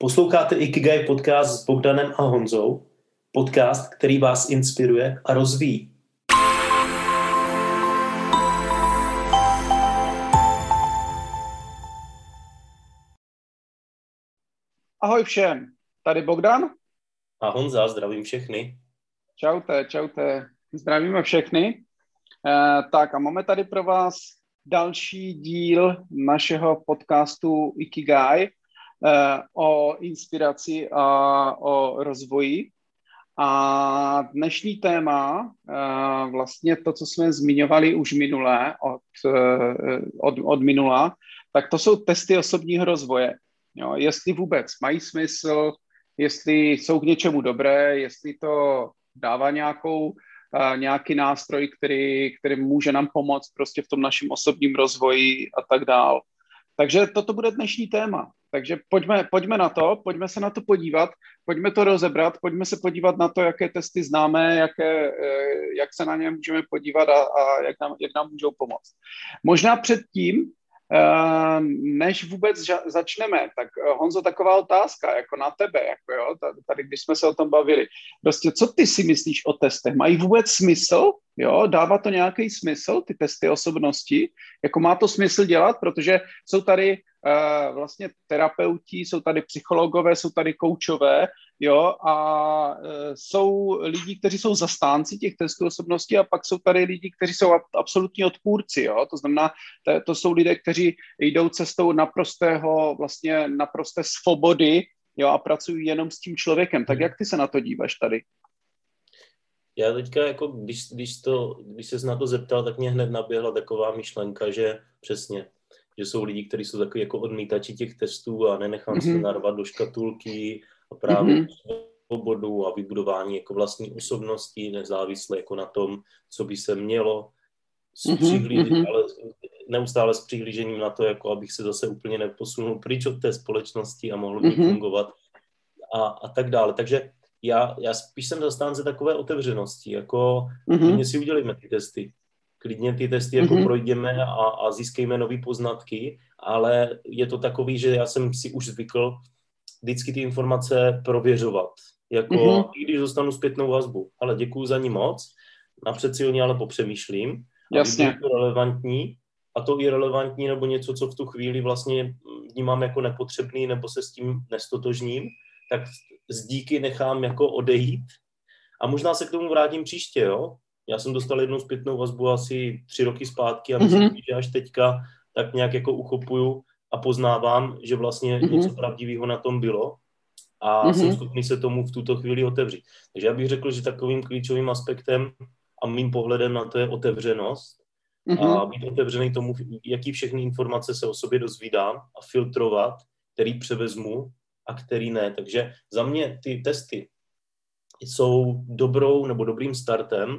Posloucháte Ikigai podcast s Bogdanem a Honzou, podcast, který vás inspiruje a rozvíjí. Ahoj všem, tady Bogdan. A Honza, zdravím všechny. Čaute, čaute, zdravíme všechny. E, tak a máme tady pro vás další díl našeho podcastu Ikigai, o inspiraci a o rozvoji. A dnešní téma, eh, vlastně to, co jsme zmiňovali už minulé, od, eh, od, od minula, tak to jsou testy osobního rozvoje. Jo, jestli vůbec mají smysl, jestli jsou k něčemu dobré, jestli to dává nějakou, nějaký nástroj, který, který může nám pomoct prostě v tom našem osobním rozvoji a tak dál. Takže toto bude dnešní téma. Takže pojďme, pojďme na to, pojďme se na to podívat, pojďme to rozebrat, pojďme se podívat na to, jaké testy známe, jaké, eh, jak se na ně můžeme podívat a, a jak, nám, jak nám můžou pomoct. Možná předtím, eh, než vůbec začneme, tak eh, Honzo, taková otázka jako na tebe, jako jo, tady, když jsme se o tom bavili. Prostě, co ty si myslíš o testech? Mají vůbec smysl? Jo, dává to nějaký smysl, ty testy osobnosti? Jako má to smysl dělat, protože jsou tady vlastně terapeuti, jsou tady psychologové, jsou tady koučové, jo, a uh, jsou lidi, kteří jsou zastánci těch testů osobnosti a pak jsou tady lidi, kteří jsou absolutní odpůrci, jo, to znamená, to, to jsou lidé, kteří jdou cestou naprostého, vlastně naprosté svobody, jo, a pracují jenom s tím člověkem. Tak hmm. jak ty se na to díváš tady? Já teďka, jako když, když, to, když se na to zeptal, tak mě hned naběhla taková myšlenka, že přesně, že jsou lidi, kteří jsou takový jako odmítači těch testů a nenechám mm-hmm. se mhm. narvat do škatulky a právě mm-hmm. svobodu a vybudování jako vlastní osobnosti, nezávisle jako na tom, co by se mělo, s mm-hmm. ale neustále s přihlížením na to, jako abych se zase úplně neposunul pryč od té společnosti a mohl by mm-hmm. fungovat a, a tak dále. Takže já, já spíš jsem zastánce takové otevřenosti, jako mm-hmm. si udělíme ty testy. Klidně ty testy jako mm-hmm. projdeme a, a získejme nové poznatky, ale je to takový, že já jsem si už zvykl vždycky ty informace prověřovat. Jako, mm-hmm. i když dostanu zpětnou vazbu. Ale děkuju za ní moc, napřed silně ale popřemýšlím. Jasně. Je to relevantní, a to i relevantní nebo něco, co v tu chvíli vlastně vnímám jako nepotřebný nebo se s tím nestotožním, tak z díky nechám jako odejít a možná se k tomu vrátím příště, jo. Já jsem dostal jednu zpětnou vazbu asi tři roky zpátky a myslím, mm-hmm. že až teďka tak nějak jako uchopuju a poznávám, že vlastně mm-hmm. něco pravdivého na tom bylo a mm-hmm. jsem schopný se tomu v tuto chvíli otevřít. Takže já bych řekl, že takovým klíčovým aspektem a mým pohledem na to je otevřenost mm-hmm. a být otevřený tomu, jaký všechny informace se o sobě dozvídám a filtrovat, který převezmu a který ne. Takže za mě ty testy jsou dobrou nebo dobrým startem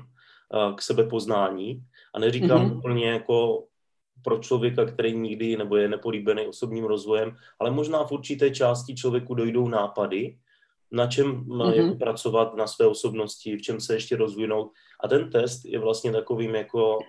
k sebepoznání a neříkám mm-hmm. úplně jako pro člověka, který nikdy nebo je nepolíbený osobním rozvojem, ale možná v určité části člověku dojdou nápady, na čem mm-hmm. jako pracovat na své osobnosti, v čem se ještě rozvinout. A ten test je vlastně takovým jako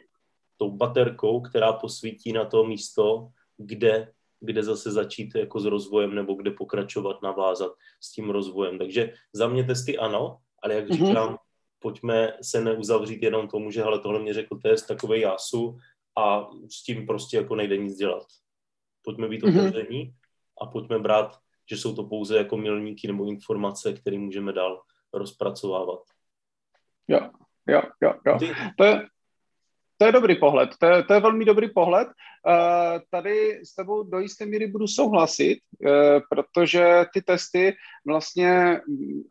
tou baterkou, která posvítí na to místo, kde kde zase začít jako s rozvojem nebo kde pokračovat, navázat s tím rozvojem. Takže za mě testy ano, ale jak mm-hmm. říkám, pojďme se neuzavřít jenom tomu, že hele, tohle mě řekl test, takový jásu a s tím prostě jako nejde nic dělat. Pojďme být mm-hmm. otevření a pojďme brát, že jsou to pouze jako milníky nebo informace, které můžeme dál rozpracovávat. Jo, jo, jo, jo. To je, to je dobrý pohled, to je, to je velmi dobrý pohled. Uh, tady s tebou do jisté míry budu souhlasit, uh, protože ty testy vlastně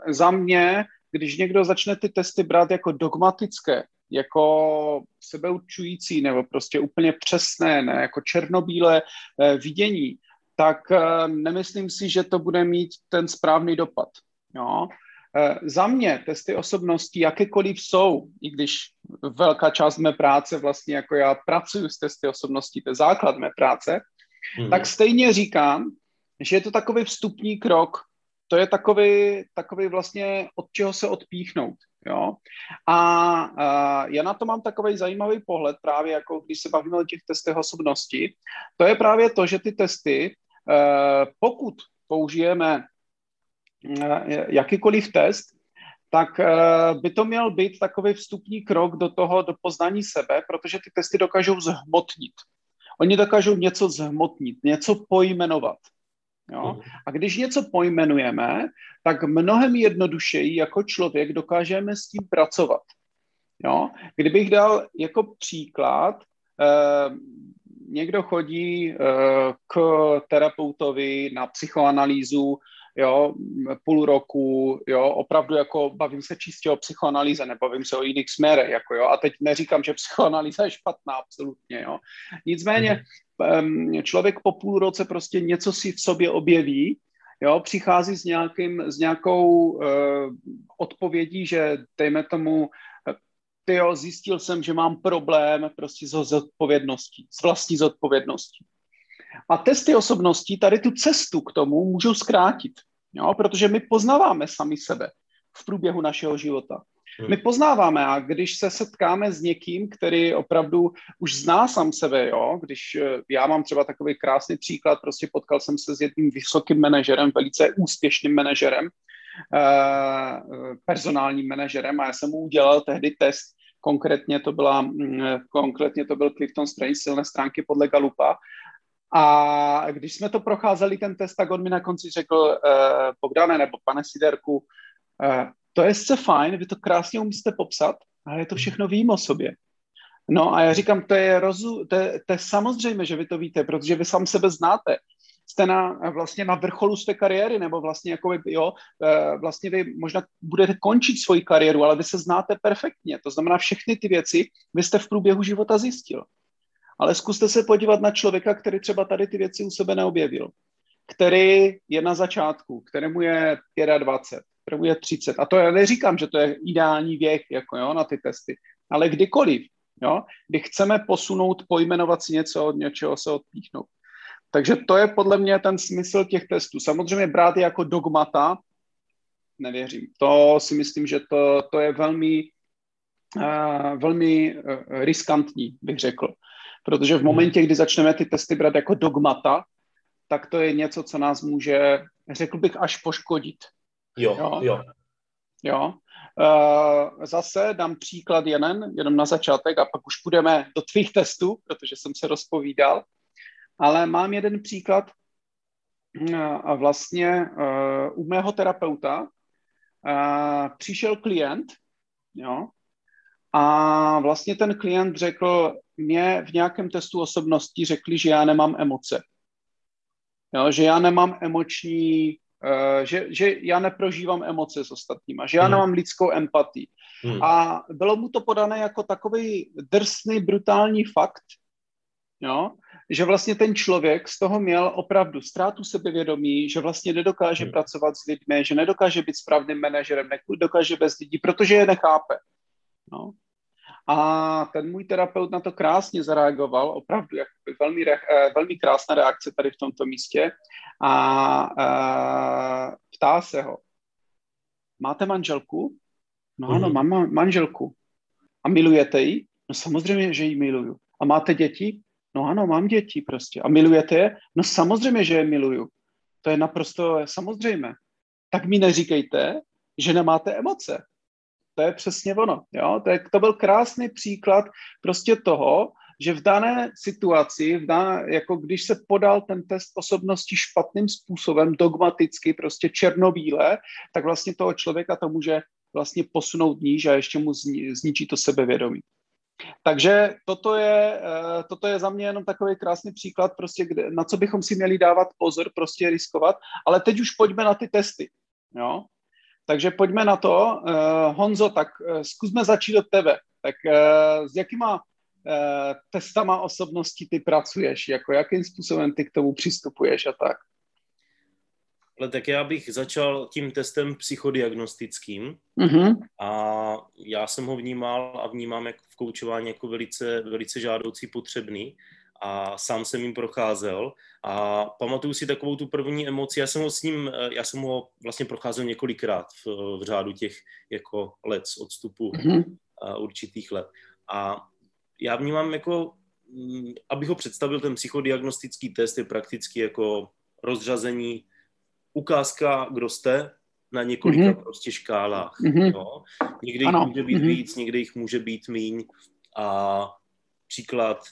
za mě, když někdo začne ty testy brát jako dogmatické, jako sebeučující nebo prostě úplně přesné, ne, jako černobílé uh, vidění, tak uh, nemyslím si, že to bude mít ten správný dopad. Jo? Eh, za mě testy osobnosti, jakékoliv jsou, i když velká část mé práce vlastně jako já pracuji s testy osobností, to je základ mé práce, hmm. tak stejně říkám, že je to takový vstupní krok, to je takový, takový vlastně od čeho se odpíchnout. Jo? A, a já na to mám takový zajímavý pohled právě, jako když se bavíme o těch testech osobnosti, to je právě to, že ty testy, eh, pokud použijeme jakýkoliv test, tak by to měl být takový vstupní krok do toho, do poznání sebe, protože ty testy dokážou zhmotnit. Oni dokážou něco zhmotnit, něco pojmenovat. Jo? Mhm. A když něco pojmenujeme, tak mnohem jednodušeji jako člověk dokážeme s tím pracovat. Jo? Kdybych dal jako příklad, eh, někdo chodí eh, k terapeutovi na psychoanalýzu, jo, půl roku, jo, opravdu jako bavím se čistě o psychoanalýze, nebavím se o jiných směrech, jako jo, a teď neříkám, že psychoanalýza je špatná, absolutně, jo. Nicméně mm-hmm. člověk po půl roce prostě něco si v sobě objeví, jo, přichází s, nějakým, s nějakou uh, odpovědí, že dejme tomu, ty jo, zjistil jsem, že mám problém prostě s zodpovědností, s vlastní zodpovědností. A testy osobností tady tu cestu k tomu můžou zkrátit, jo? protože my poznáváme sami sebe v průběhu našeho života. My hmm. poznáváme a když se setkáme s někým, který opravdu už zná sám sebe, jo, když eh, já mám třeba takový krásný příklad, prostě potkal jsem se s jedním vysokým manažerem, velice úspěšným manažerem, eh, personálním manažerem a já jsem mu udělal tehdy test, konkrétně to byla, mm, konkrétně to byl Clifton Strange, silné stránky podle Galupa a když jsme to procházeli, ten test, tak on mi na konci řekl, uh, Bogdane nebo pane Siderku, uh, to je sice fajn, vy to krásně umíte popsat, ale je to všechno vím o sobě. No a já říkám, to je, rozu, to, je, to je samozřejmě, že vy to víte, protože vy sám sebe znáte. Jste na, vlastně na vrcholu své kariéry, nebo vlastně jako vy, jo, eh, vlastně vy možná budete končit svoji kariéru, ale vy se znáte perfektně. To znamená, všechny ty věci vy jste v průběhu života zjistil. Ale zkuste se podívat na člověka, který třeba tady ty věci u sebe neobjevil, který je na začátku, kterému je 25, kterému je 30. A to já neříkám, že to je ideální věk jako jo, na ty testy, ale kdykoliv, jo, kdy chceme posunout, pojmenovat si něco od něčeho, se odpíchnout. Takže to je podle mě ten smysl těch testů. Samozřejmě brát je jako dogmata, nevěřím. To si myslím, že to, to je velmi, uh, velmi uh, riskantní, bych řekl. Protože v hmm. momentě, kdy začneme ty testy brát jako dogmata, tak to je něco, co nás může, řekl bych, až poškodit. Jo, jo. jo. jo. Uh, zase dám příklad jeden, jenom na začátek a pak už půjdeme do tvých testů, protože jsem se rozpovídal. Ale mám jeden příklad uh, a vlastně uh, u mého terapeuta přišel klient, jo, a vlastně ten klient řekl, mě v nějakém testu osobnosti řekli, že já nemám emoce. Jo, že já nemám emoční, uh, že, že já neprožívám emoce s ostatníma, že já hmm. nemám lidskou empatii. Hmm. A bylo mu to podané jako takový drsný, brutální fakt, jo, že vlastně ten člověk z toho měl opravdu ztrátu sebevědomí, že vlastně nedokáže hmm. pracovat s lidmi, že nedokáže být správným manažerem, nedokáže bez lidí, protože je nechápe. No. A ten můj terapeut na to krásně zareagoval, opravdu jak velmi, re, eh, velmi krásná reakce tady v tomto místě. A, a eh, ptá se ho, máte manželku? No mm-hmm. ano, mám manželku. A milujete ji? No samozřejmě, že ji miluju. A máte děti? No ano, mám děti prostě. A milujete je? No samozřejmě, že je miluju. To je naprosto samozřejmé. Tak mi neříkejte, že nemáte emoce to je přesně ono. Jo? To, je, to byl krásný příklad prostě toho, že v dané situaci, v dané, jako když se podal ten test osobnosti špatným způsobem, dogmaticky, prostě černobíle, tak vlastně toho člověka to může vlastně posunout níž a ještě mu zni, zničí to sebevědomí. Takže toto je, eh, toto je za mě jenom takový krásný příklad, prostě kde, na co bychom si měli dávat pozor, prostě riskovat. Ale teď už pojďme na ty testy. Jo? Takže pojďme na to. Uh, Honzo, tak uh, zkusme začít od tebe. Tak uh, s jakýma testama osobnosti ty pracuješ? Jako jakým způsobem ty k tomu přistupuješ a tak? Ale tak já bych začal tím testem psychodiagnostickým uh-huh. a já jsem ho vnímal a vnímám jak v koučování jako velice, velice žádoucí potřebný a sám jsem jim procházel a pamatuju si takovou tu první emoci, já jsem ho s ním, eh, já jsem ho vlastně procházel několikrát v, v řádu těch jako let z odstupu mm-hmm. určitých let a já vnímám jako, mm, abych ho představil, ten psychodiagnostický test je prakticky jako rozřazení ukázka, kdo jste, na několika mm-hmm. prostě škálách. Mm-hmm. Jo? Někdy jich ano. může být mm-hmm. víc, někdy jich může být míň. A příklad,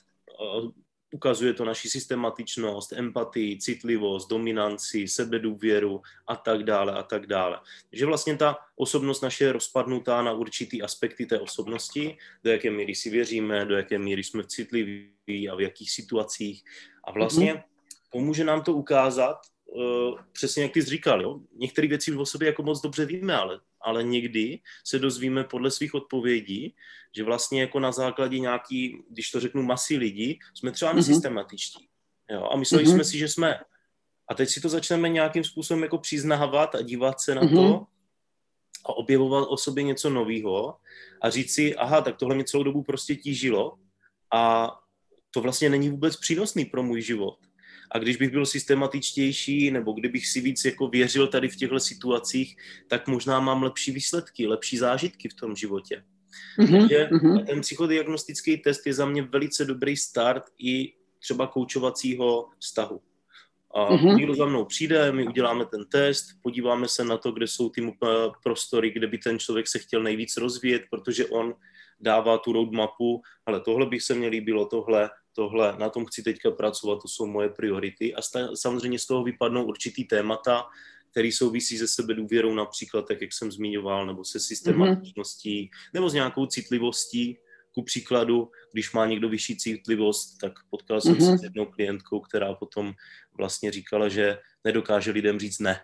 uh, ukazuje to naši systematičnost, empatii, citlivost, dominanci, sebedůvěru a tak dále a tak dále. Že vlastně ta osobnost naše je rozpadnutá na určitý aspekty té osobnosti, do jaké míry si věříme, do jaké míry jsme citliví a v jakých situacích. A vlastně mm-hmm. pomůže nám to ukázat, uh, přesně jak ty jsi říkal, jo? některé věci o sobě jako moc dobře víme, ale, ale někdy se dozvíme podle svých odpovědí, že vlastně jako na základě nějaký, když to řeknu, masy lidí, jsme třeba mm-hmm. nesystematičtí. Jo? A mysleli mm-hmm. jsme si, že jsme. A teď si to začneme nějakým způsobem jako přiznávat a dívat se na mm-hmm. to a objevovat o sobě něco nového a říct si, aha, tak tohle mě celou dobu prostě tížilo a to vlastně není vůbec přínosný pro můj život. A když bych byl systematičtější, nebo kdybych si víc jako věřil tady v těchto situacích, tak možná mám lepší výsledky, lepší zážitky v tom životě. Mm-hmm. Takže mm-hmm. ten psychodiagnostický test je za mě velice dobrý start i třeba koučovacího vztahu. A mm-hmm. někdo za mnou přijde, my uděláme ten test, podíváme se na to, kde jsou ty prostory, kde by ten člověk se chtěl nejvíc rozvíjet, protože on dává tu roadmapu, ale tohle bych se mě líbilo, tohle, tohle, na tom chci teďka pracovat, to jsou moje priority. A sta- samozřejmě z toho vypadnou určitý témata, který souvisí se sebe důvěrou například, tak jak jsem zmiňoval, nebo se systematičností, mm-hmm. nebo s nějakou citlivostí. Ku příkladu, když má někdo vyšší citlivost, tak potkal jsem mm-hmm. se mhm. s jednou klientkou, která potom vlastně říkala, že nedokáže lidem říct ne.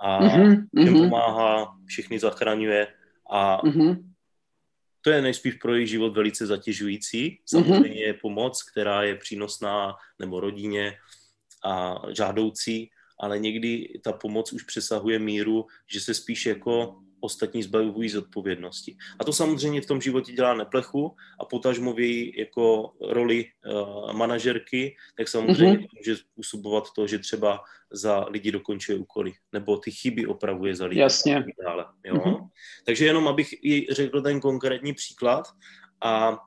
A mm-hmm. těm mhm. pomáhá, všechny zachraňuje a mm-hmm to je nejspíš pro jejich život velice zatěžující. Samozřejmě mm-hmm. je pomoc, která je přínosná nebo rodině a žádoucí, ale někdy ta pomoc už přesahuje míru, že se spíš jako ostatní zbavují z odpovědnosti. A to samozřejmě v tom životě dělá neplechu a potažmo v její jako roli uh, manažerky, tak samozřejmě mm-hmm. může způsobovat to, že třeba za lidi dokončuje úkoly, nebo ty chyby opravuje za lidi. Jasně. Dále, jo? Mm-hmm. Takže jenom abych jí řekl ten konkrétní příklad a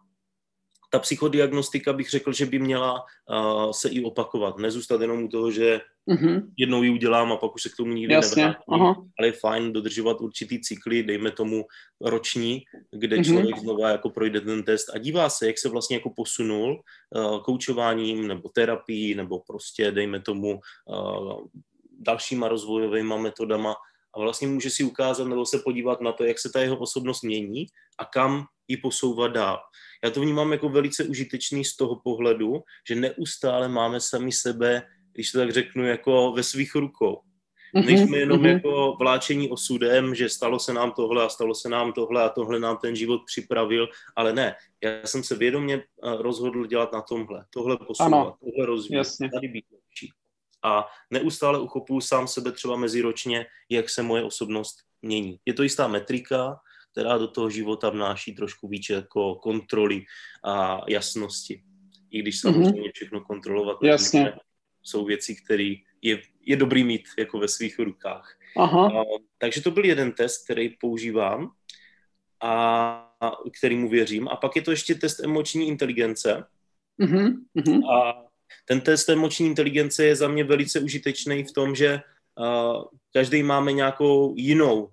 ta psychodiagnostika bych řekl, že by měla uh, se i opakovat. Nezůstat jenom u toho, že uh-huh. jednou ji udělám a pak už se k tomu nikdy Jasně. nevrátím. Ale je fajn dodržovat určitý cykly, dejme tomu roční, kde uh-huh. člověk znova jako projde ten test a dívá se, jak se vlastně jako posunul uh, koučováním nebo terapií nebo prostě dejme tomu uh, dalšíma rozvojovými metodama a vlastně může si ukázat nebo se podívat na to, jak se ta jeho osobnost mění a kam ji posouvat dál. Já to vnímám jako velice užitečný z toho pohledu, že neustále máme sami sebe, když to tak řeknu, jako ve svých rukou. Mhm, Nejsme jenom mm-hmm. jako vláčení osudem, že stalo se nám tohle a stalo se nám tohle a tohle nám ten život připravil, ale ne. Já jsem se vědomě eh, rozhodl dělat na tomhle, tohle posouvat, ano, tohle rozvíjet, tady být lepší. A neustále uchopuju sám sebe třeba meziročně, jak se moje osobnost mění. Je to jistá metrika, která do toho života vnáší trošku více jako kontroly a jasnosti. I když samozřejmě mm-hmm. všechno kontrolovat Jasně. Jsou věci, které je, je dobrý mít jako ve svých rukách. Aha. A, takže to byl jeden test, který používám a, a kterýmu věřím. A pak je to ještě test emoční inteligence. Mm-hmm. A ten test emoční inteligence je za mě velice užitečný v tom, že uh, každý máme nějakou jinou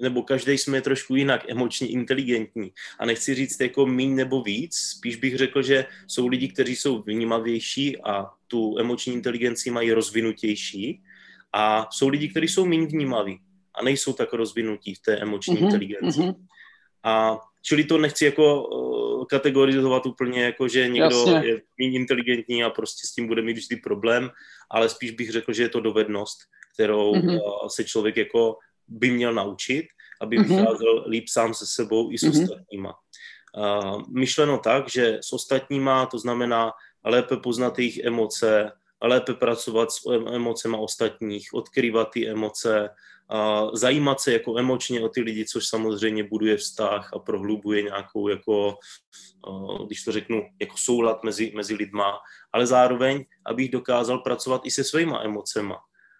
nebo každý jsme trošku jinak emočně inteligentní. A nechci říct jako míň nebo víc, spíš bych řekl, že jsou lidi, kteří jsou vnímavější a tu emoční inteligenci mají rozvinutější a jsou lidi, kteří jsou méně vnímaví a nejsou tak rozvinutí v té emoční mm-hmm, mm-hmm. A čili to nechci jako uh, kategorizovat úplně jako, že někdo Jasně. je méně inteligentní a prostě s tím bude mít vždy problém, ale spíš bych řekl, že je to dovednost, kterou mm-hmm. uh, se člověk jako by měl naučit, aby mm-hmm. vycházel líp sám se sebou i s mm-hmm. ostatníma. Uh, myšleno tak, že s ostatníma, to znamená lépe poznat jejich emoce, lépe pracovat s emocemi ostatních, odkrývat ty emoce, uh, zajímat se jako emočně o ty lidi, což samozřejmě buduje vztah a prohlubuje nějakou jako, uh, když to řeknu, jako soulad mezi, mezi lidma, ale zároveň, abych dokázal pracovat i se svýma emocema.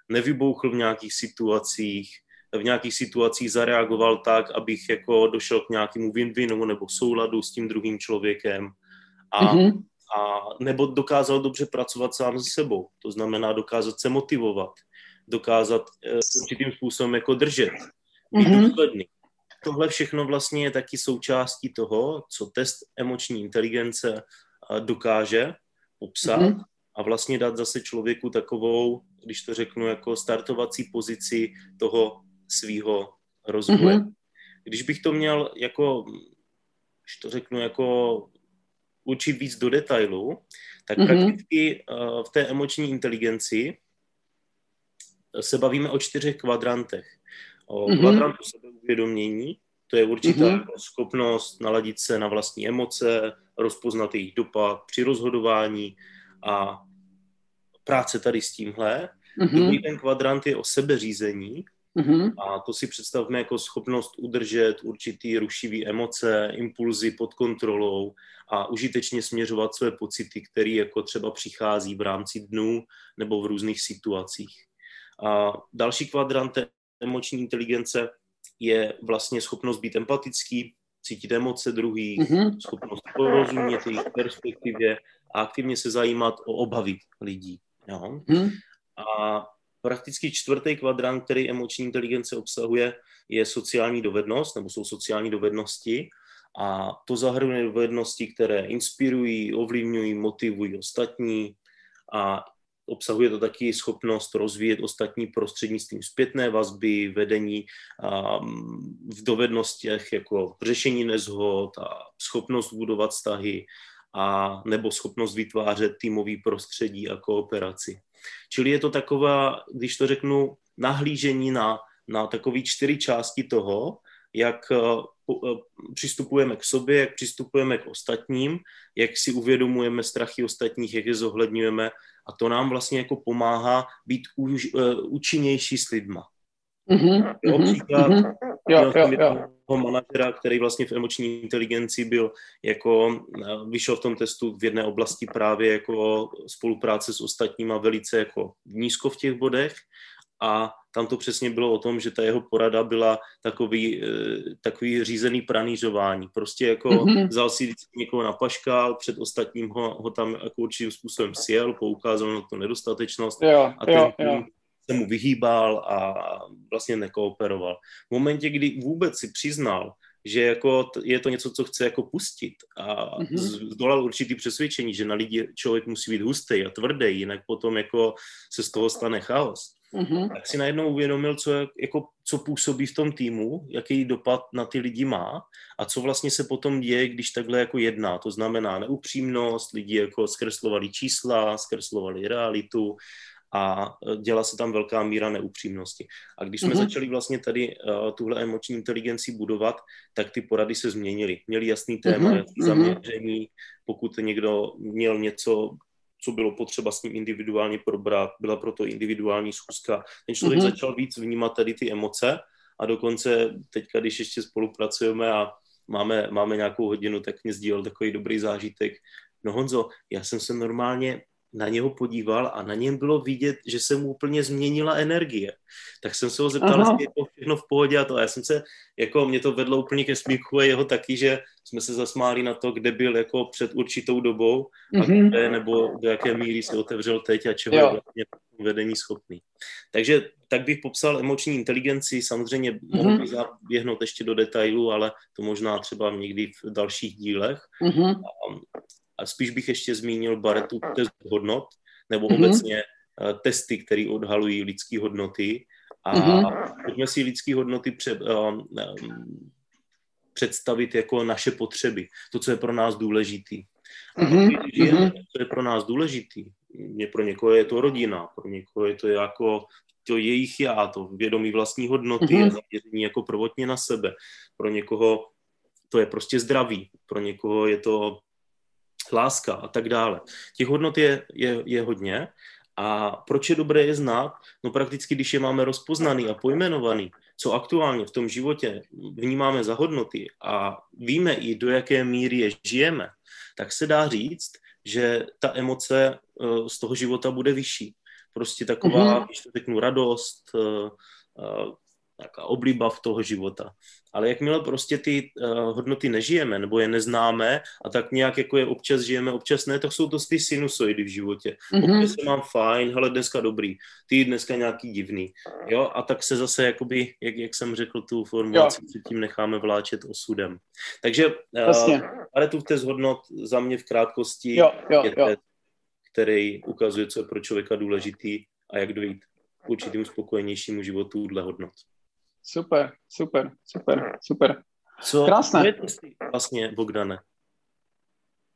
Nevybouchl v nějakých situacích, v nějakých situacích zareagoval tak, abych jako došel k nějakému win-winu nebo souladu s tím druhým člověkem a, mm-hmm. a nebo dokázal dobře pracovat sám se sebou. To znamená dokázat se motivovat, dokázat uh, určitým způsobem jako držet. být mm-hmm. důsledný. Tohle všechno vlastně je taky součástí toho, co test emoční inteligence dokáže popsat mm-hmm. a vlastně dát zase člověku takovou, když to řeknu, jako startovací pozici toho svýho rozvoje. Mm-hmm. Když bych to měl jako, když to řeknu, jako učit víc do detailu, tak mm-hmm. prakticky uh, v té emoční inteligenci se bavíme o čtyřech kvadrantech. O mm-hmm. kvadrantu sebeuvědomění, to je určitá mm-hmm. schopnost naladit se na vlastní emoce, rozpoznat jejich dopad při rozhodování a práce tady s tímhle. Mm-hmm. Druhý ten kvadrant je o sebeřízení, Mm-hmm. A to si představme jako schopnost udržet určitý rušivý emoce, impulzy pod kontrolou a užitečně směřovat své pocity, které jako třeba přichází v rámci dnů nebo v různých situacích. A další kvadrant emoční inteligence je vlastně schopnost být empatický, cítit emoce druhých, mm-hmm. schopnost porozumět jejich perspektivě a aktivně se zajímat o obavy lidí. Jo? Mm-hmm. A prakticky čtvrtý kvadrant, který emoční inteligence obsahuje, je sociální dovednost, nebo jsou sociální dovednosti. A to zahrnuje dovednosti, které inspirují, ovlivňují, motivují ostatní a obsahuje to taky schopnost rozvíjet ostatní prostřednictvím zpětné vazby, vedení a v dovednostech jako řešení nezhod a schopnost budovat vztahy a nebo schopnost vytvářet týmový prostředí a kooperaci. Čili je to taková, když to řeknu, nahlížení na, na takové čtyři části toho, jak eh, eh, přistupujeme k sobě, jak přistupujeme k ostatním, jak si uvědomujeme strachy ostatních, jak je zohledňujeme a to nám vlastně jako pomáhá být už, uh, účinnější s lidma. Mm-hmm, jo, mhm, příklad, mm-hmm. jo, jo, jo. Toho manažera, který vlastně v emoční inteligenci byl jako, vyšel v tom testu v jedné oblasti právě jako spolupráce s ostatníma velice jako nízko v těch bodech a tam to přesně bylo o tom, že ta jeho porada byla takový, eh, takový řízený pranířování. Prostě jako mm-hmm. vzal si někoho na paškál, před ostatním ho, ho tam jako určitým způsobem sjel, poukázal na tu nedostatečnost jo, a ten jo, jo. Se mu vyhýbal a vlastně nekooperoval. V momentě, kdy vůbec si přiznal, že jako je to něco, co chce jako pustit a mm-hmm. zdolal určitý přesvědčení, že na lidi člověk musí být hustý a tvrdý, jinak potom jako se z toho stane chaos mm-hmm. tak si najednou uvědomil, co, jako, co působí v tom týmu, jaký dopad na ty lidi má a co vlastně se potom děje, když takhle jako jedná. To znamená neupřímnost, lidi jako zkreslovali čísla, zkreslovali realitu a e, dělá se tam velká míra neupřímnosti. A když jsme mm-hmm. začali vlastně tady uh, tuhle emoční inteligenci budovat, tak ty porady se změnily. Měli jasný téma, mm-hmm. jasný zaměření. Pokud někdo měl něco co bylo potřeba s ním individuálně probrat, byla proto individuální schůzka. Ten člověk mm-hmm. začal víc vnímat tady ty emoce a dokonce teďka, když ještě spolupracujeme a máme, máme nějakou hodinu, tak mě sdílel takový dobrý zážitek. No Honzo, já jsem se normálně na něho podíval a na něm bylo vidět, že se mu úplně změnila energie. Tak jsem se ho zeptal, jestli je to všechno v pohodě a to. A já jsem se, jako mě to vedlo úplně ke smíchu a jeho taky, že jsme se zasmáli na to, kde byl jako před určitou dobou a mm-hmm. kde, nebo do jaké míry se otevřel teď a čeho jo. je vlastně vedení schopný. Takže tak bych popsal emoční inteligenci, samozřejmě mm-hmm. mohl bych zaběhnout ještě do detailu, ale to možná třeba někdy v dalších dílech. Mm-hmm. A, a spíš bych ještě zmínil Baretu test hodnot, nebo mm-hmm. obecně uh, testy, které odhalují lidské hodnoty. A mm-hmm. pojďme si lidské hodnoty pře, uh, um, představit jako naše potřeby, to, co je pro nás důležitý. A mm-hmm. žijeme, mm-hmm. co je pro nás důležitý. Mě pro někoho je to rodina, pro někoho je to jako to jejich já, to vědomí vlastní hodnoty, mm-hmm. zaměření jako prvotně na sebe. Pro někoho to je prostě zdraví, pro někoho je to láska a tak dále. Těch hodnot je, je, je hodně a proč je dobré je znát? No prakticky, když je máme rozpoznaný a pojmenovaný, co aktuálně v tom životě vnímáme za hodnoty a víme i do jaké míry je žijeme, tak se dá říct, že ta emoce eh, z toho života bude vyšší. Prostě taková, mm-hmm. když to řeknu, radost, eh, eh, nějaká v toho života. Ale jakmile prostě ty uh, hodnoty nežijeme, nebo je neznáme a tak nějak jako je občas žijeme, občas ne, tak jsou to ty sinusoidy v životě. Mm-hmm. Občas se mám fajn, hele, dneska dobrý, ty dneska nějaký divný. Jo, a tak se zase, jakoby, jak, jak jsem řekl tu formulaci, předtím necháme vláčet osudem. Takže uh, ale tu test hodnot za mě v krátkosti jo, jo, je jo. který ukazuje, co je pro člověka důležitý a jak dojít k určitým spokojenějšímu životu dle hodnot. Super, super, super, super. Co Krásné. vlastně, Bogdane?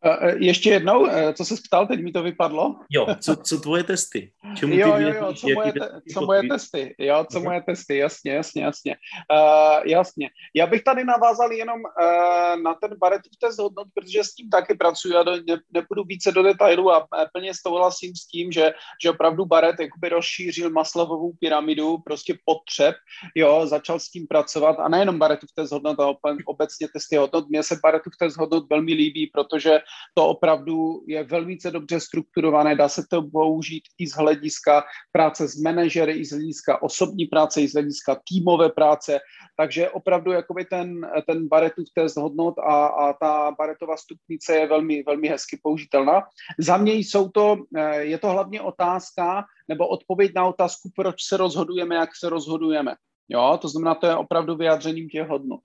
Uh, ještě jednou, uh, co se ptal, teď mi to vypadlo. Jo, co, co tvoje testy? Čemu jo, jo, jo, co moje, te, co moje testy, jo, co moje testy, jasně, jasně, jasně. Uh, jasně. Já bych tady navázal jenom uh, na ten Baretův test hodnot, protože s tím taky pracuji a do, ne, nepůjdu více do detailu a plně souhlasím s tím, že, že opravdu Baret jakoby rozšířil maslovou pyramidu prostě potřeb, jo, začal s tím pracovat a nejenom Baretův test hodnot, ale obecně testy hodnot. Mně se Baretův test hodnot velmi líbí, protože to opravdu je velmi dobře strukturované, dá se to použít i z hlediska práce s manažery, i z hlediska osobní práce, i z hlediska týmové práce, takže opravdu jakoby ten, ten Baretův test hodnot a, a ta Baretová stupnice je velmi, velmi hezky použitelná. Za mě jsou to, eh, je to hlavně otázka nebo odpověď na otázku, proč se rozhodujeme, jak se rozhodujeme. Jo, to znamená, to je opravdu vyjádřením těch hodnot.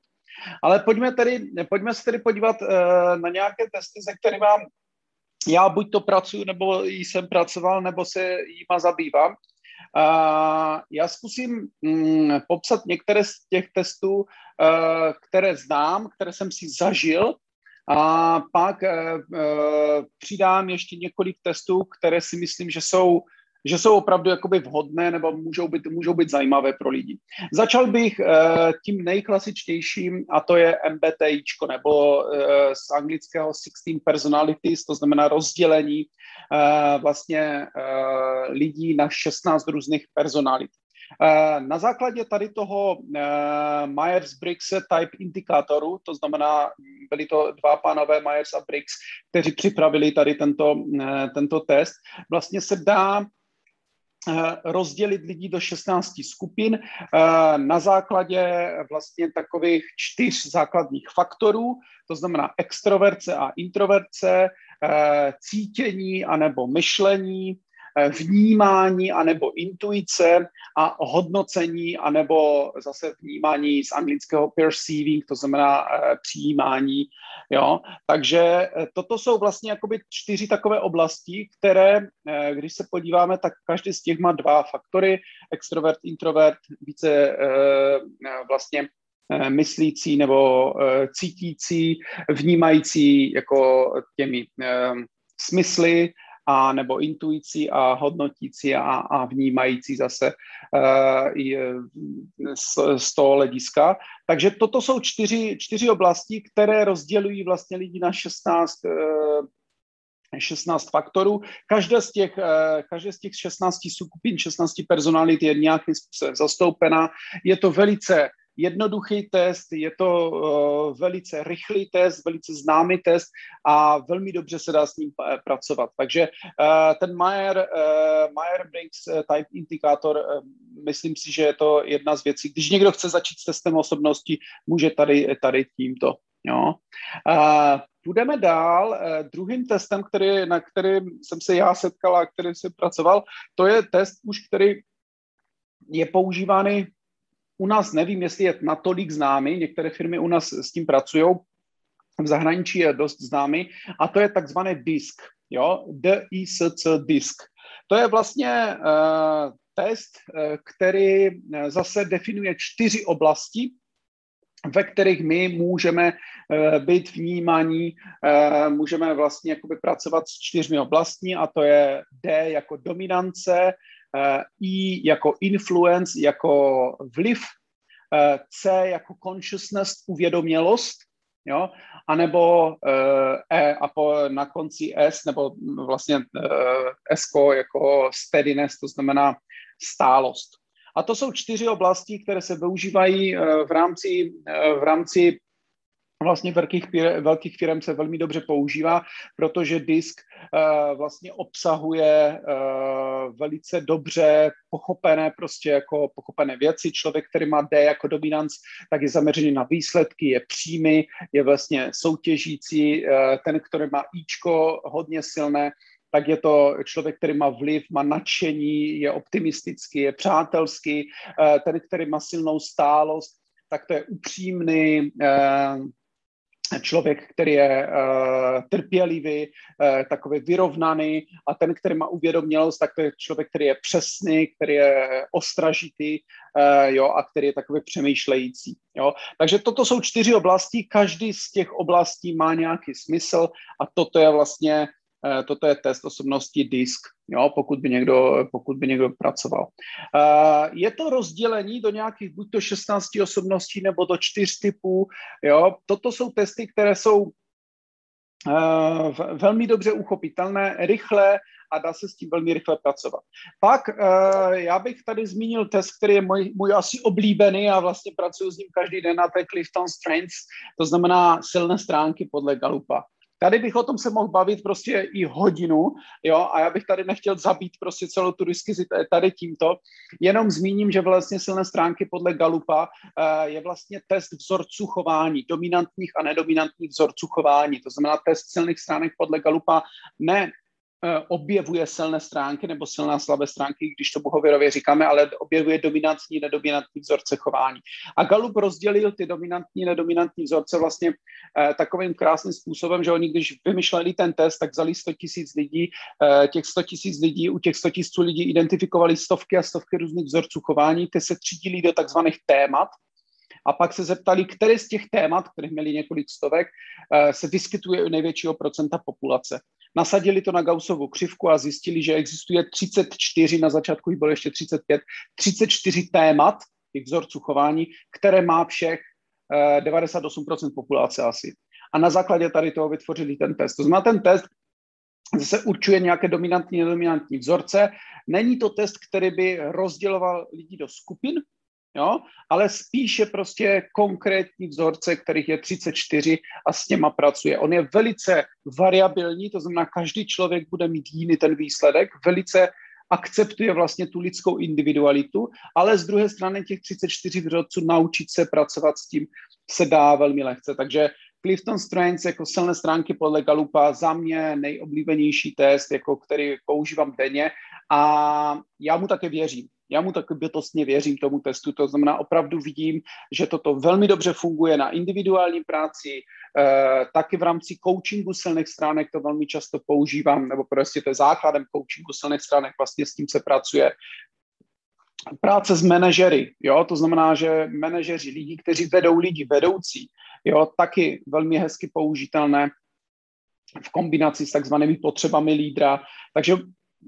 Ale pojďme, tedy, pojďme se tedy podívat uh, na nějaké testy, se kterými já buď to pracuji, nebo jsem pracoval, nebo se jíma zabývám. Uh, já zkusím um, popsat některé z těch testů, uh, které znám, které jsem si zažil, a pak uh, přidám ještě několik testů, které si myslím, že jsou že jsou opravdu jakoby vhodné nebo můžou být, můžou být zajímavé pro lidi. Začal bych uh, tím nejklasičtějším a to je MBTIčko nebo uh, z anglického 16 personalities, to znamená rozdělení uh, vlastně uh, lidí na 16 různých personalit. Na základě tady toho Myers-Briggs type indikátoru, to znamená, byli to dva pánové Myers a Briggs, kteří připravili tady tento, tento test, vlastně se dá rozdělit lidi do 16 skupin eh, na základě vlastně takových čtyř základních faktorů, to znamená extroverce a introverce, eh, cítění anebo myšlení, Eh, vnímání anebo intuice a hodnocení anebo zase vnímání z anglického perceiving, to znamená eh, přijímání. Jo? Takže eh, toto jsou vlastně jakoby čtyři takové oblasti, které, když se podíváme, tak každý z těch má dva faktory, extrovert, introvert, více vlastně myslící nebo cítící, vnímající jako těmi smysly, a nebo intuicí a hodnotící a, a vnímající zase uh, i z, z toho hlediska. Takže toto jsou čtyři, čtyři oblasti, které rozdělují vlastně lidi na 16 uh, 16 faktorů. Každé z těch, každé z těch 16 skupin, 16 personalit je nějakým způsobem zastoupena. Je to velice jednoduchý test, je to uh, velice rychlý test, velice známý test a velmi dobře se dá s ním uh, pracovat. Takže uh, ten Meyer, uh, Meyer-Briggs type indikátor, myslím si, že je to jedna z věcí. Když někdo chce začít s testem osobnosti, může tady, tady tímto. Jo. Půjdeme dál. Uh, druhým testem, který, na kterým jsem se já setkal a kterým jsem pracoval, to je test už, který je používaný u nás nevím, jestli je natolik známý, některé firmy u nás s tím pracují, v zahraničí je dost známý, a to je takzvaný disk, jo, DISC disk. To je vlastně uh, test, uh, který uh, zase definuje čtyři oblasti, ve kterých my můžeme být vnímaní, můžeme vlastně jakoby pracovat s čtyřmi oblastmi a to je D jako dominance, Eh, I jako influence, jako vliv, eh, C jako consciousness, uvědomělost, jo, anebo uh, E a po, na konci S, nebo vlastně S jako steadiness, to znamená stálost. A to jsou čtyři oblasti, které se využívají v rámci, v rámci vlastně velkých, velkých firm se velmi dobře používá, protože disk uh, vlastně obsahuje uh, velice dobře pochopené prostě jako pochopené věci. Člověk, který má D jako dominanc, tak je zaměřený na výsledky, je přímý, je vlastně soutěžící. Uh, ten, který má Ičko hodně silné, tak je to člověk, který má vliv, má nadšení, je optimistický, je přátelský, ten, který má silnou stálost, tak to je upřímný, člověk, který je uh, trpělivý, uh, takový vyrovnaný a ten, který má uvědomělost, tak to je člověk, který je přesný, který je ostražitý uh, jo, a který je takový přemýšlející. Jo. Takže toto jsou čtyři oblasti, každý z těch oblastí má nějaký smysl a toto je vlastně toto je test osobnosti DISC, jo, pokud, by někdo, pokud by někdo pracoval. Eh, je to rozdělení do nějakých buď to 16 osobností nebo do čtyř typů. Jo. Toto jsou testy, které jsou eh, velmi dobře uchopitelné, rychle a dá se s tím velmi rychle pracovat. Pak já bych tady zmínil test, který je můj, můj asi oblíbený a vlastně pracuji s ním každý den na té Clifton Strengths, to znamená silné stránky podle Galupa. Tady bych o tom se mohl bavit prostě i hodinu, jo, a já bych tady nechtěl zabít prostě celou tu diskuzi tady tímto. Jenom zmíním, že vlastně silné stránky podle Galupa uh, je vlastně test vzorců chování, dominantních a nedominantních vzorců chování. To znamená test silných stránek podle Galupa ne Eh, objevuje silné stránky nebo silná slabé stránky, když to bohověrově říkáme, ale objevuje dominantní, nedominantní vzorce chování. A Galup rozdělil ty dominantní, nedominantní vzorce vlastně eh, takovým krásným způsobem, že oni, když vymyšleli ten test, tak vzali 100 tisíc lidí, eh, těch 100 tisíc lidí, u těch 100 tisíců lidí identifikovali stovky a stovky různých vzorců chování, ty se třídili do takzvaných témat, a pak se zeptali, které z těch témat, kterých měli několik stovek, eh, se vyskytuje u největšího procenta populace. Nasadili to na Gaussovu křivku a zjistili, že existuje 34, na začátku jich bylo ještě 35, 34 témat těch vzorců chování, které má všech 98% eh, populace asi. A na základě tady toho vytvořili ten test. To znamená, ten test zase určuje nějaké dominantní, nedominantní vzorce. Není to test, který by rozděloval lidi do skupin, jo? ale spíše prostě konkrétní vzorce, kterých je 34 a s těma pracuje. On je velice variabilní, to znamená, každý člověk bude mít jiný ten výsledek, velice akceptuje vlastně tu lidskou individualitu, ale z druhé strany těch 34 vzorců naučit se pracovat s tím se dá velmi lehce. Takže Clifton Strengths jako silné stránky podle Galupa za mě nejoblíbenější test, jako který používám denně a já mu také věřím. Já mu taky bytostně věřím tomu testu, to znamená opravdu vidím, že toto velmi dobře funguje na individuální práci, eh, taky v rámci coachingu silných stránek to velmi často používám, nebo prostě to je základem coachingu silných stránek, vlastně s tím se pracuje. Práce s manažery, jo, to znamená, že manažeři, lidi, kteří vedou lidi, vedoucí, jo, taky velmi hezky použitelné v kombinaci s takzvanými potřebami lídra. Takže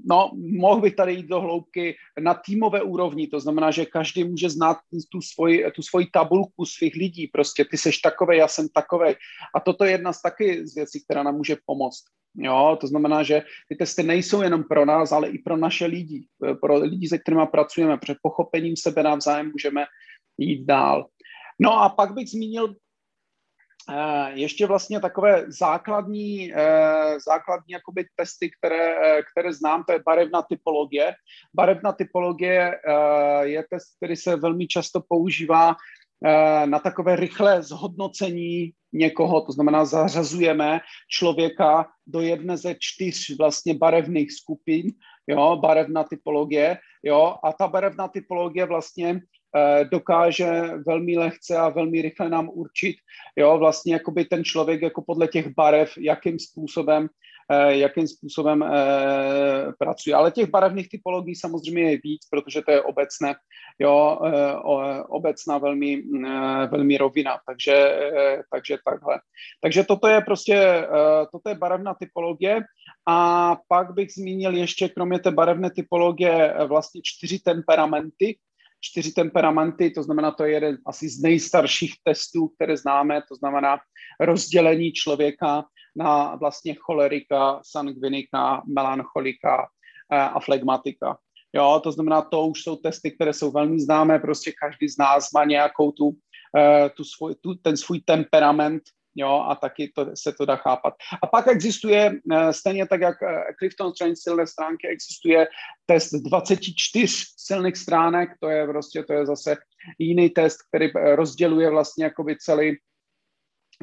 No, mohl bych tady jít do hloubky na týmové úrovni, to znamená, že každý může znát tu svoji, tu svoji tabulku svých lidí, prostě ty seš takovej, já jsem takovej. A toto je jedna z taky z věcí, která nám může pomoct. Jo, to znamená, že ty testy nejsou jenom pro nás, ale i pro naše lidi, pro lidi, se kterými pracujeme, před pochopením sebe navzájem můžeme jít dál. No a pak bych zmínil ještě vlastně takové základní, eh, základní jakoby testy, které, eh, které znám, to je barevná typologie. Barevná typologie je test, který se velmi často používá na takové rychlé zhodnocení někoho, to znamená zařazujeme člověka do jedné ze čtyř vlastně barevných skupin, jo, barevná typologie, jo, a ta barevná typologie vlastně Eh, dokáže velmi lehce a velmi rychle nám určit, jo, vlastně jakoby ten člověk jako podle těch barev, jakým způsobem eh, jakým způsobem eh, pracuje. Ale těch barevných typologií samozřejmě je víc, protože to je obecné, jo, obecná velmi, velmi rovina, takže, takže takhle. Takže toto je prostě, toto je barevná typologie a pak bych zmínil ještě, kromě té barevné typologie, vlastně čtyři temperamenty, čtyři temperamenty, to znamená, to je jeden asi z nejstarších testů, které známe, to znamená rozdělení člověka na vlastně cholerika, sangvinika, melancholika eh, a flegmatika. Jo, to znamená, to už jsou testy, které jsou velmi známé, prostě každý z nás má nějakou tu, eh, tu svoj, tu, ten svůj temperament, jo, a taky to, se to dá chápat. A pak existuje, eh, stejně tak jak eh, Clifton Strength silné stránky, existuje test 24 silných stránek, to je prostě, to je zase jiný test, který eh, rozděluje vlastně jakoby celý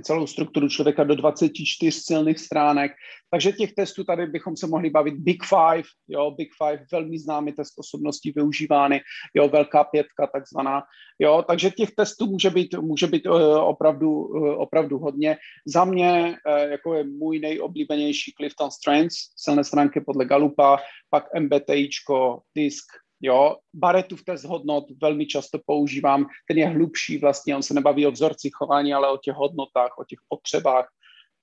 celou strukturu člověka do 24 silných stránek. Takže těch testů tady bychom se mohli bavit Big Five, jo, Big Five, velmi známý test osobností využívány, jo, velká pětka takzvaná, jo, takže těch testů může být, může být uh, opravdu, uh, opravdu hodně. Za mě, uh, jako je můj nejoblíbenější Clifton Strengths, silné stránky podle Galupa, pak MBTIčko, DISC, Jo, Baretův test hodnot velmi často používám, ten je hlubší vlastně, on se nebaví o vzorci chování, ale o těch hodnotách, o těch potřebách,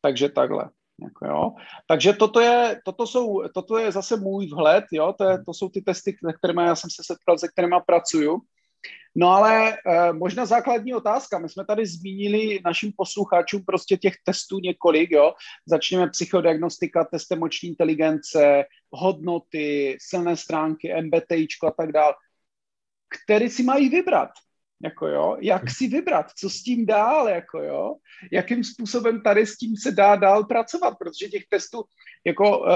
takže takhle. Jako jo. Takže toto je, toto, jsou, toto je zase můj vhled, jo, to, je, to jsou ty testy, kterými já jsem se setkal, se kterými pracuju. No ale e, možná základní otázka. My jsme tady zmínili našim posluchačům prostě těch testů několik, jo. Začneme psychodiagnostika, test emoční inteligence, hodnoty, silné stránky, MBTIčko a tak dále. Který si mají vybrat? Jako jo, jak si vybrat, co s tím dál, jako jo, jakým způsobem tady s tím se dá dál pracovat, protože těch testů jako uh,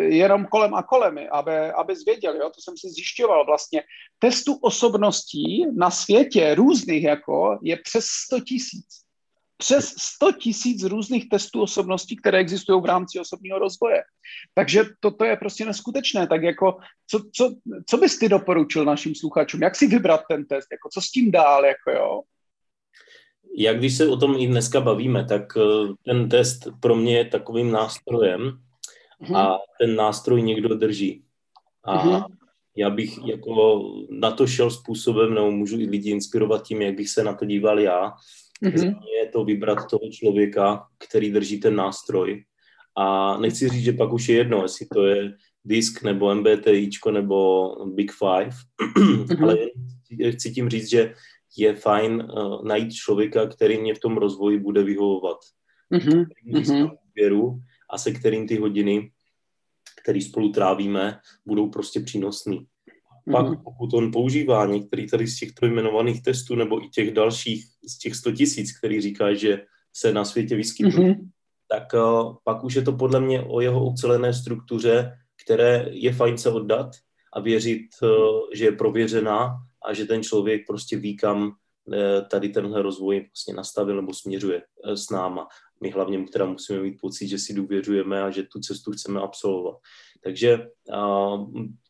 jenom kolem a kolem, aby, aby zvěděl, jo, to jsem si zjišťoval vlastně, testů osobností na světě různých jako je přes 100 tisíc přes 100 tisíc různých testů osobností, které existují v rámci osobního rozvoje. Takže toto je prostě neskutečné. Tak jako, co, co, co bys ty doporučil našim sluchačům? Jak si vybrat ten test? Jako, co s tím dál? Jako, jo? Jak když se o tom i dneska bavíme, tak eh, ten test pro mě je takovým nástrojem a ten nástroj někdo drží. A uh-huh. já bych jako na to šel způsobem, nebo můžu i lidi inspirovat tím, jak bych se na to díval já, Mm-hmm. je to vybrat toho člověka, který drží ten nástroj. A nechci říct, že pak už je jedno, jestli to je disk nebo MBTIčko nebo Big Five, mm-hmm. ale chci tím říct, že je fajn uh, najít člověka, který mě v tom rozvoji bude vyhovovat. Mm-hmm. Věru a se kterým ty hodiny, které spolu trávíme, budou prostě přínosný. Pak mm-hmm. pokud on používá některý tady z těchto jmenovaných testů nebo i těch dalších z těch 100 tisíc, který říká, že se na světě vyskytují, mm-hmm. tak uh, pak už je to podle mě o jeho ucelené struktuře, které je fajn se oddat a věřit, uh, že je prověřená a že ten člověk prostě ví, kam uh, tady tenhle rozvoj vlastně nastavil nebo směřuje uh, s náma. My hlavně teda musíme mít pocit, že si důvěřujeme a že tu cestu chceme absolvovat. Takže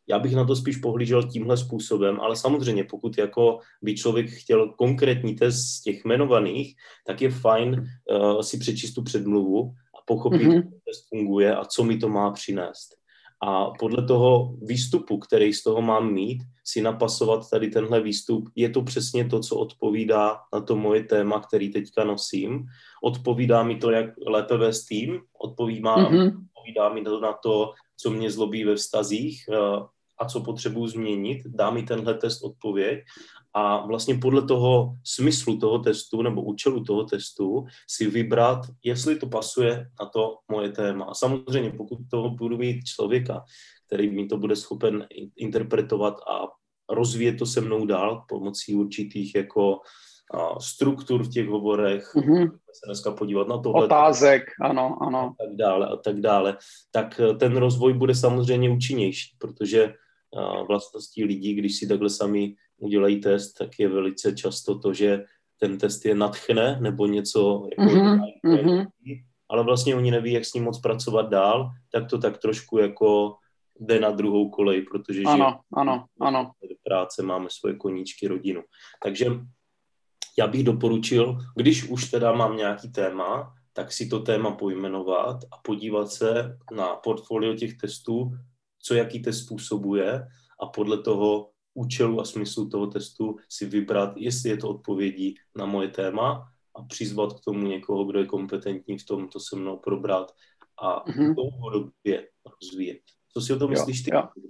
já bych na to spíš pohlížel tímhle způsobem, ale samozřejmě pokud jako by člověk chtěl konkrétní test z těch jmenovaných, tak je fajn uh, si přečíst tu předmluvu a pochopit, mm-hmm. jak test funguje a co mi to má přinést. A podle toho výstupu, který z toho mám mít, si napasovat tady tenhle výstup, je to přesně to, co odpovídá na to moje téma, který teďka nosím. Odpovídá mi to, jak lépe vést tým, odpovídá, mm-hmm. odpovídá mi to na to, co mě zlobí ve vztazích, eh, a co potřebuji změnit, dá mi tenhle test odpověď a vlastně podle toho smyslu toho testu nebo účelu toho testu si vybrat, jestli to pasuje na to moje téma. A samozřejmě, pokud toho budu mít člověka, který mi to bude schopen interpretovat a rozvíjet to se mnou dál pomocí určitých jako a struktur v těch hovorech, mm-hmm. se dneska podívat na to. Otázek, ano, ano. A tak dále, a tak dále. Tak ten rozvoj bude samozřejmě účinnější, protože vlastností lidí, když si takhle sami udělají test, tak je velice často to, že ten test je nadchne nebo něco jako mm-hmm. ale vlastně oni neví, jak s ním moc pracovat dál, tak to tak trošku jako jde na druhou kolej, protože ano, ano, ano. práce, máme svoje koníčky, rodinu. Takže já bych doporučil, když už teda mám nějaký téma, tak si to téma pojmenovat a podívat se na portfolio těch testů, co jaký test způsobuje a podle toho účelu a smyslu toho testu si vybrat, jestli je to odpovědí na moje téma a přizvat k tomu někoho, kdo je kompetentní v tom to se mnou probrat a mm-hmm. dlouhodobě rozvíjet. Co si o tom myslíš ty? Jo, jo.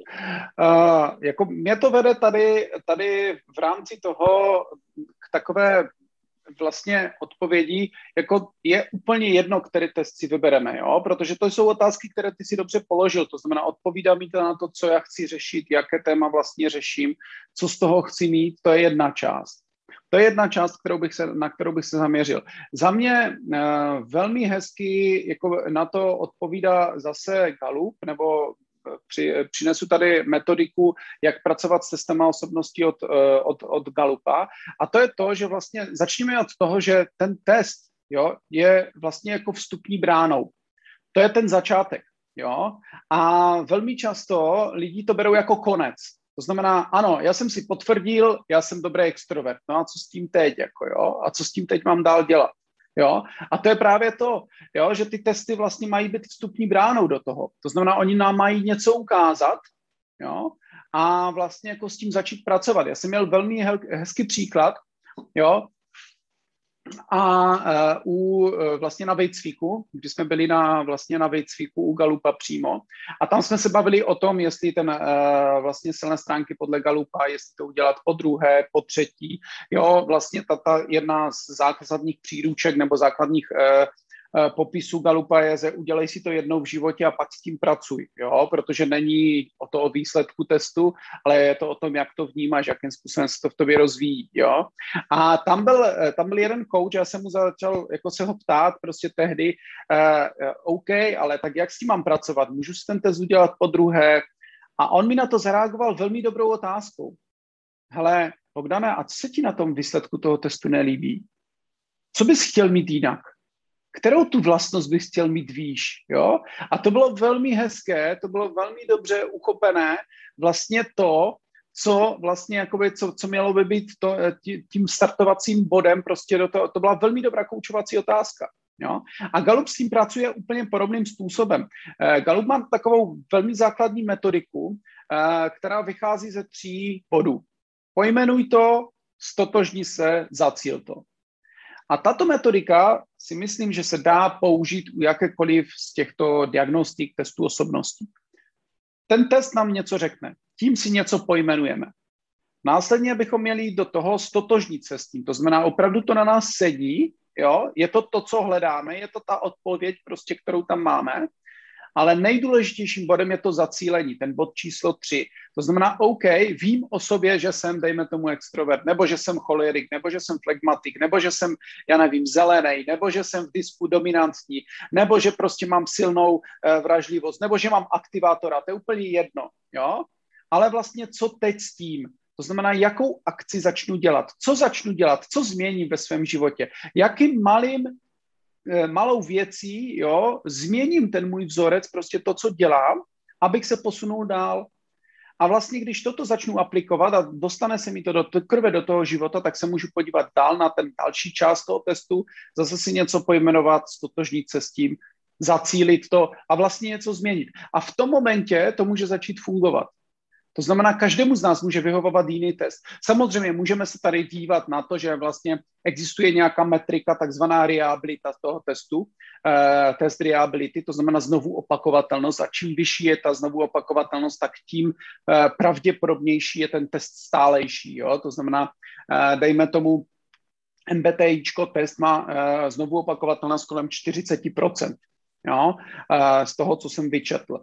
Uh, jako mě to vede tady, tady v rámci toho k takové vlastně odpovědí, jako je úplně jedno, který test si vybereme, jo? protože to jsou otázky, které ty si dobře položil, to znamená odpovídá mi to na to, co já chci řešit, jaké téma vlastně řeším, co z toho chci mít, to je jedna část. To je jedna část, kterou bych se, na kterou bych se zaměřil. Za mě uh, velmi hezky jako na to odpovídá zase Galup, nebo při, přinesu tady metodiku, jak pracovat s testem osobnosti od, od, od Galupa. A to je to, že vlastně začněme od toho, že ten test jo, je vlastně jako vstupní bránou. To je ten začátek. Jo? A velmi často lidi to berou jako konec. To znamená, ano, já jsem si potvrdil, já jsem dobrý extrovert, no a co s tím teď, jako jo, a co s tím teď mám dál dělat, jo, a to je právě to, jo, že ty testy vlastně mají být vstupní bránou do toho, to znamená, oni nám mají něco ukázat, jo, a vlastně jako s tím začít pracovat. Já jsem měl velmi hezký příklad, jo, a uh, u, uh, vlastně na Vejcviku, když jsme byli na, vlastně na Vejcviku u Galupa přímo, a tam jsme se bavili o tom, jestli ten uh, vlastně silné stránky podle Galupa, jestli to udělat po druhé, po třetí, jo, vlastně ta, jedna z základních příruček nebo základních popisu Galupa je, že udělej si to jednou v životě a pak s tím pracuj, jo? protože není o to o výsledku testu, ale je to o tom, jak to vnímáš, jakým způsobem se to v tobě rozvíjí. Jo? A tam byl, eh, tam byl jeden coach, já jsem mu začal jako se ho ptát prostě tehdy, uh, OK, ale tak jak s tím mám pracovat? Můžu si ten test udělat po druhé? A on mi na to zareagoval velmi dobrou otázkou. Hele, Bogdane, a co se ti na tom výsledku toho testu nelíbí? Co bys chtěl mít jinak? Kterou tu vlastnost bych chtěl mít výš, jo? A to bylo velmi hezké, to bylo velmi dobře uchopené, vlastně to, co vlastně jakoby, co, co mělo by být to, eh, tím startovacím bodem, prostě do toho, to byla velmi dobrá koučovací otázka. Jo? A Galup s tím pracuje úplně podobným způsobem. Eh, Galup má takovou velmi základní metodiku, eh, která vychází ze tří bodů. Pojmenuj to, stotožni se, zacíl to. A tato metodika si myslím, že se dá použít u jakékoliv z těchto diagnostik testů osobností. Ten test nám něco řekne, tím si něco pojmenujeme. Následně bychom měli do toho stotožnit se s tím. To znamená, opravdu to na nás sedí, jo? je to to, co hledáme, je to ta odpověď, prostě, kterou tam máme. Ale nejdůležitějším bodem je to zacílení, ten bod číslo tři. To znamená, OK, vím o sobě, že jsem, dejme tomu, extrovert, nebo že jsem cholerik, nebo že jsem flegmatik, nebo že jsem, já nevím, zelený, nebo že jsem v disku dominantní, nebo že prostě mám silnou uh, vražlivost, nebo že mám aktivátora, to je úplně jedno, jo? Ale vlastně co teď s tím? To znamená, jakou akci začnu dělat, co začnu dělat, co změním ve svém životě, jakým malým Eh, malou věcí, jo, změním ten můj vzorec, prostě to, co dělám, abych se posunul dál. A vlastně, když toto začnu aplikovat a dostane se mi to do krve, do toho života, tak se můžu podívat dál na ten další část toho testu, zase si něco pojmenovat, stotožnit se s tím, zacílit to a vlastně něco změnit. A v tom momentě to může začít fungovat. To znamená, každému z nás může vyhovovat jiný test. Samozřejmě můžeme se tady dívat na to, že vlastně existuje nějaká metrika, takzvaná reliabilita toho testu, uh, test reliability, to znamená znovu opakovatelnost a čím vyšší je ta znovu opakovatelnost, tak tím uh, pravděpodobnější je ten test stálejší. Jo? To znamená, uh, dejme tomu, MBTIčko test má uh, znovu opakovatelnost kolem 40% jo, z toho, co jsem vyčetl.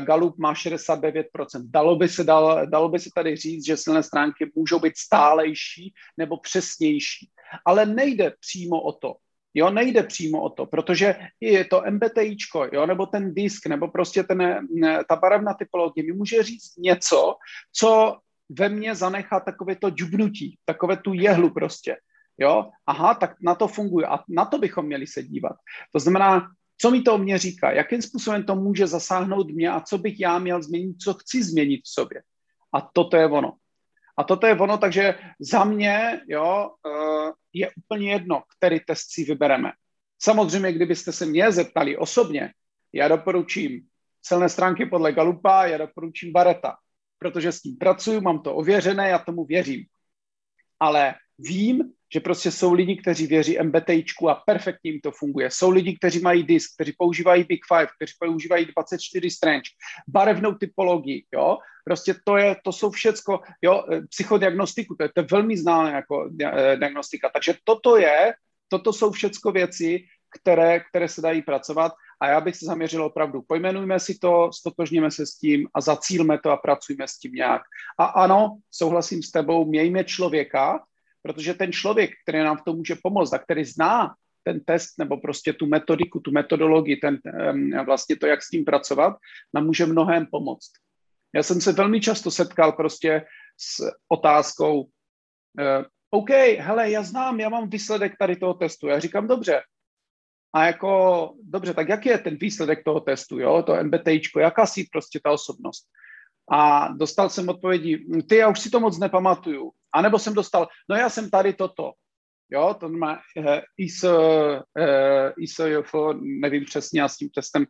Galup má 69%. Dalo by, se, dalo, dalo by se tady říct, že silné stránky můžou být stálejší nebo přesnější, ale nejde přímo o to. Jo, nejde přímo o to, protože je to MBTIčko, jo, nebo ten disk, nebo prostě ten, ta barevná typologie mi může říct něco, co ve mně zanechá takové to džubnutí, takové tu jehlu prostě. Jo, aha, tak na to funguje a na to bychom měli se dívat. To znamená, co mi to o mě říká? Jakým způsobem to může zasáhnout mě a co bych já měl změnit, co chci změnit v sobě? A toto je ono. A toto je ono, takže za mě jo, eh, je úplně jedno, který test si vybereme. Samozřejmě, kdybyste se mě zeptali osobně, já doporučím celné stránky podle Galupa, já doporučím Bareta, protože s tím pracuji, mám to ověřené, já tomu věřím. Ale vím, že prostě jsou lidi, kteří věří MBTIčku a perfektně jim to funguje. Jsou lidi, kteří mají disk, kteří používají Big Five, kteří používají 24 strange, barevnou typologii, jo. Prostě to, je, to jsou všecko, jo, eh, psychodiagnostiku, to je, to je velmi známé jako eh, diagnostika. Takže toto je, toto jsou všecko věci, které, které se dají pracovat a já bych se zaměřil opravdu, pojmenujme si to, stotožněme se s tím a zacílme to a pracujme s tím nějak. A ano, souhlasím s tebou, mějme člověka, protože ten člověk, který nám v tom může pomoct a který zná ten test nebo prostě tu metodiku, tu metodologii, ten, vlastně to, jak s tím pracovat, nám může mnohem pomoct. Já jsem se velmi často setkal prostě s otázkou, uh, OK, hele, já znám, já mám výsledek tady toho testu. Já říkám, dobře. A jako, dobře, tak jaký je ten výsledek toho testu, jo, to MBTIčko, jaká si prostě ta osobnost? A dostal jsem odpovědi, ty, já už si to moc nepamatuju. A nebo jsem dostal, no já jsem tady toto. Jo, to má uh, ISO, uh, ISO, nevím přesně, já s tím testem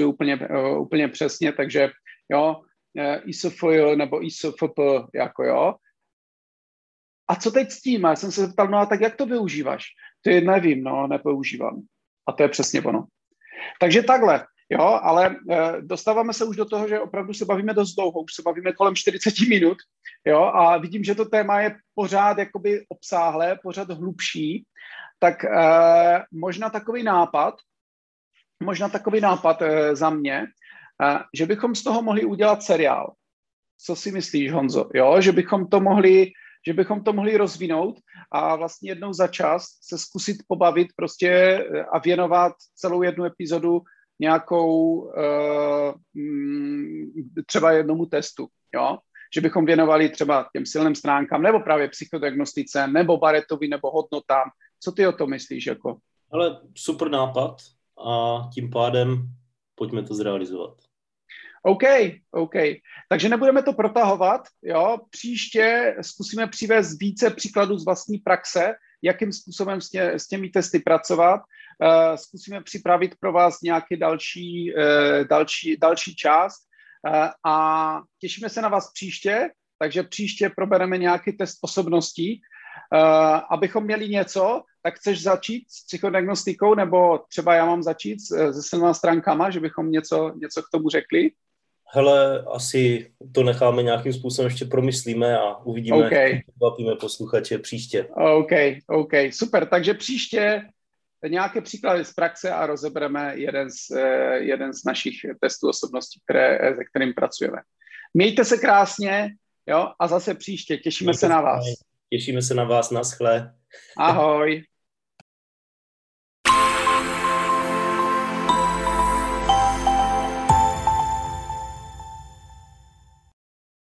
uh, úplně, uh, úplně přesně, takže jo, uh, nebo ISOFP, jako jo. A co teď s tím? Já jsem se zeptal, no a tak jak to využíváš? To je nevím, no, nepoužívám. A to je přesně ono. Takže takhle, jo, ale e, dostáváme se už do toho, že opravdu se bavíme dost dlouho, už se bavíme kolem 40 minut, jo, a vidím, že to téma je pořád jakoby obsáhlé, pořád hlubší, tak e, možná takový nápad, možná takový nápad e, za mě, e, že bychom z toho mohli udělat seriál. Co si myslíš, Honzo? Jo, že bychom to mohli že bychom to mohli rozvinout a vlastně jednou za čas se zkusit pobavit prostě eh, a věnovat celou jednu epizodu nějakou uh, třeba jednomu testu, jo? že bychom věnovali třeba těm silným stránkám, nebo právě psychodiagnostice, nebo baretovi, nebo hodnotám. Co ty o tom myslíš? Jako? Ale super nápad a tím pádem pojďme to zrealizovat. OK, OK. Takže nebudeme to protahovat, jo. Příště zkusíme přivést více příkladů z vlastní praxe, jakým způsobem s, tě, s těmi testy pracovat. Uh, zkusíme připravit pro vás nějaký další, uh, další, další část uh, a těšíme se na vás příště, takže příště probereme nějaký test osobností. Abychom měli něco, tak chceš začít s psychodiagnostikou, nebo třeba já mám začít se silnými stránkama, že bychom něco, něco k tomu řekli? hele, asi to necháme nějakým způsobem ještě promyslíme a uvidíme, okay. bavíme posluchače příště. OK, OK, super. Takže příště nějaké příklady z praxe a rozebereme jeden z, eh, jeden z našich testů osobností, které, se kterým pracujeme. Mějte se krásně, jo, a zase příště. Těšíme Mějte se na vás. Těšíme se na vás, naschle. Ahoj.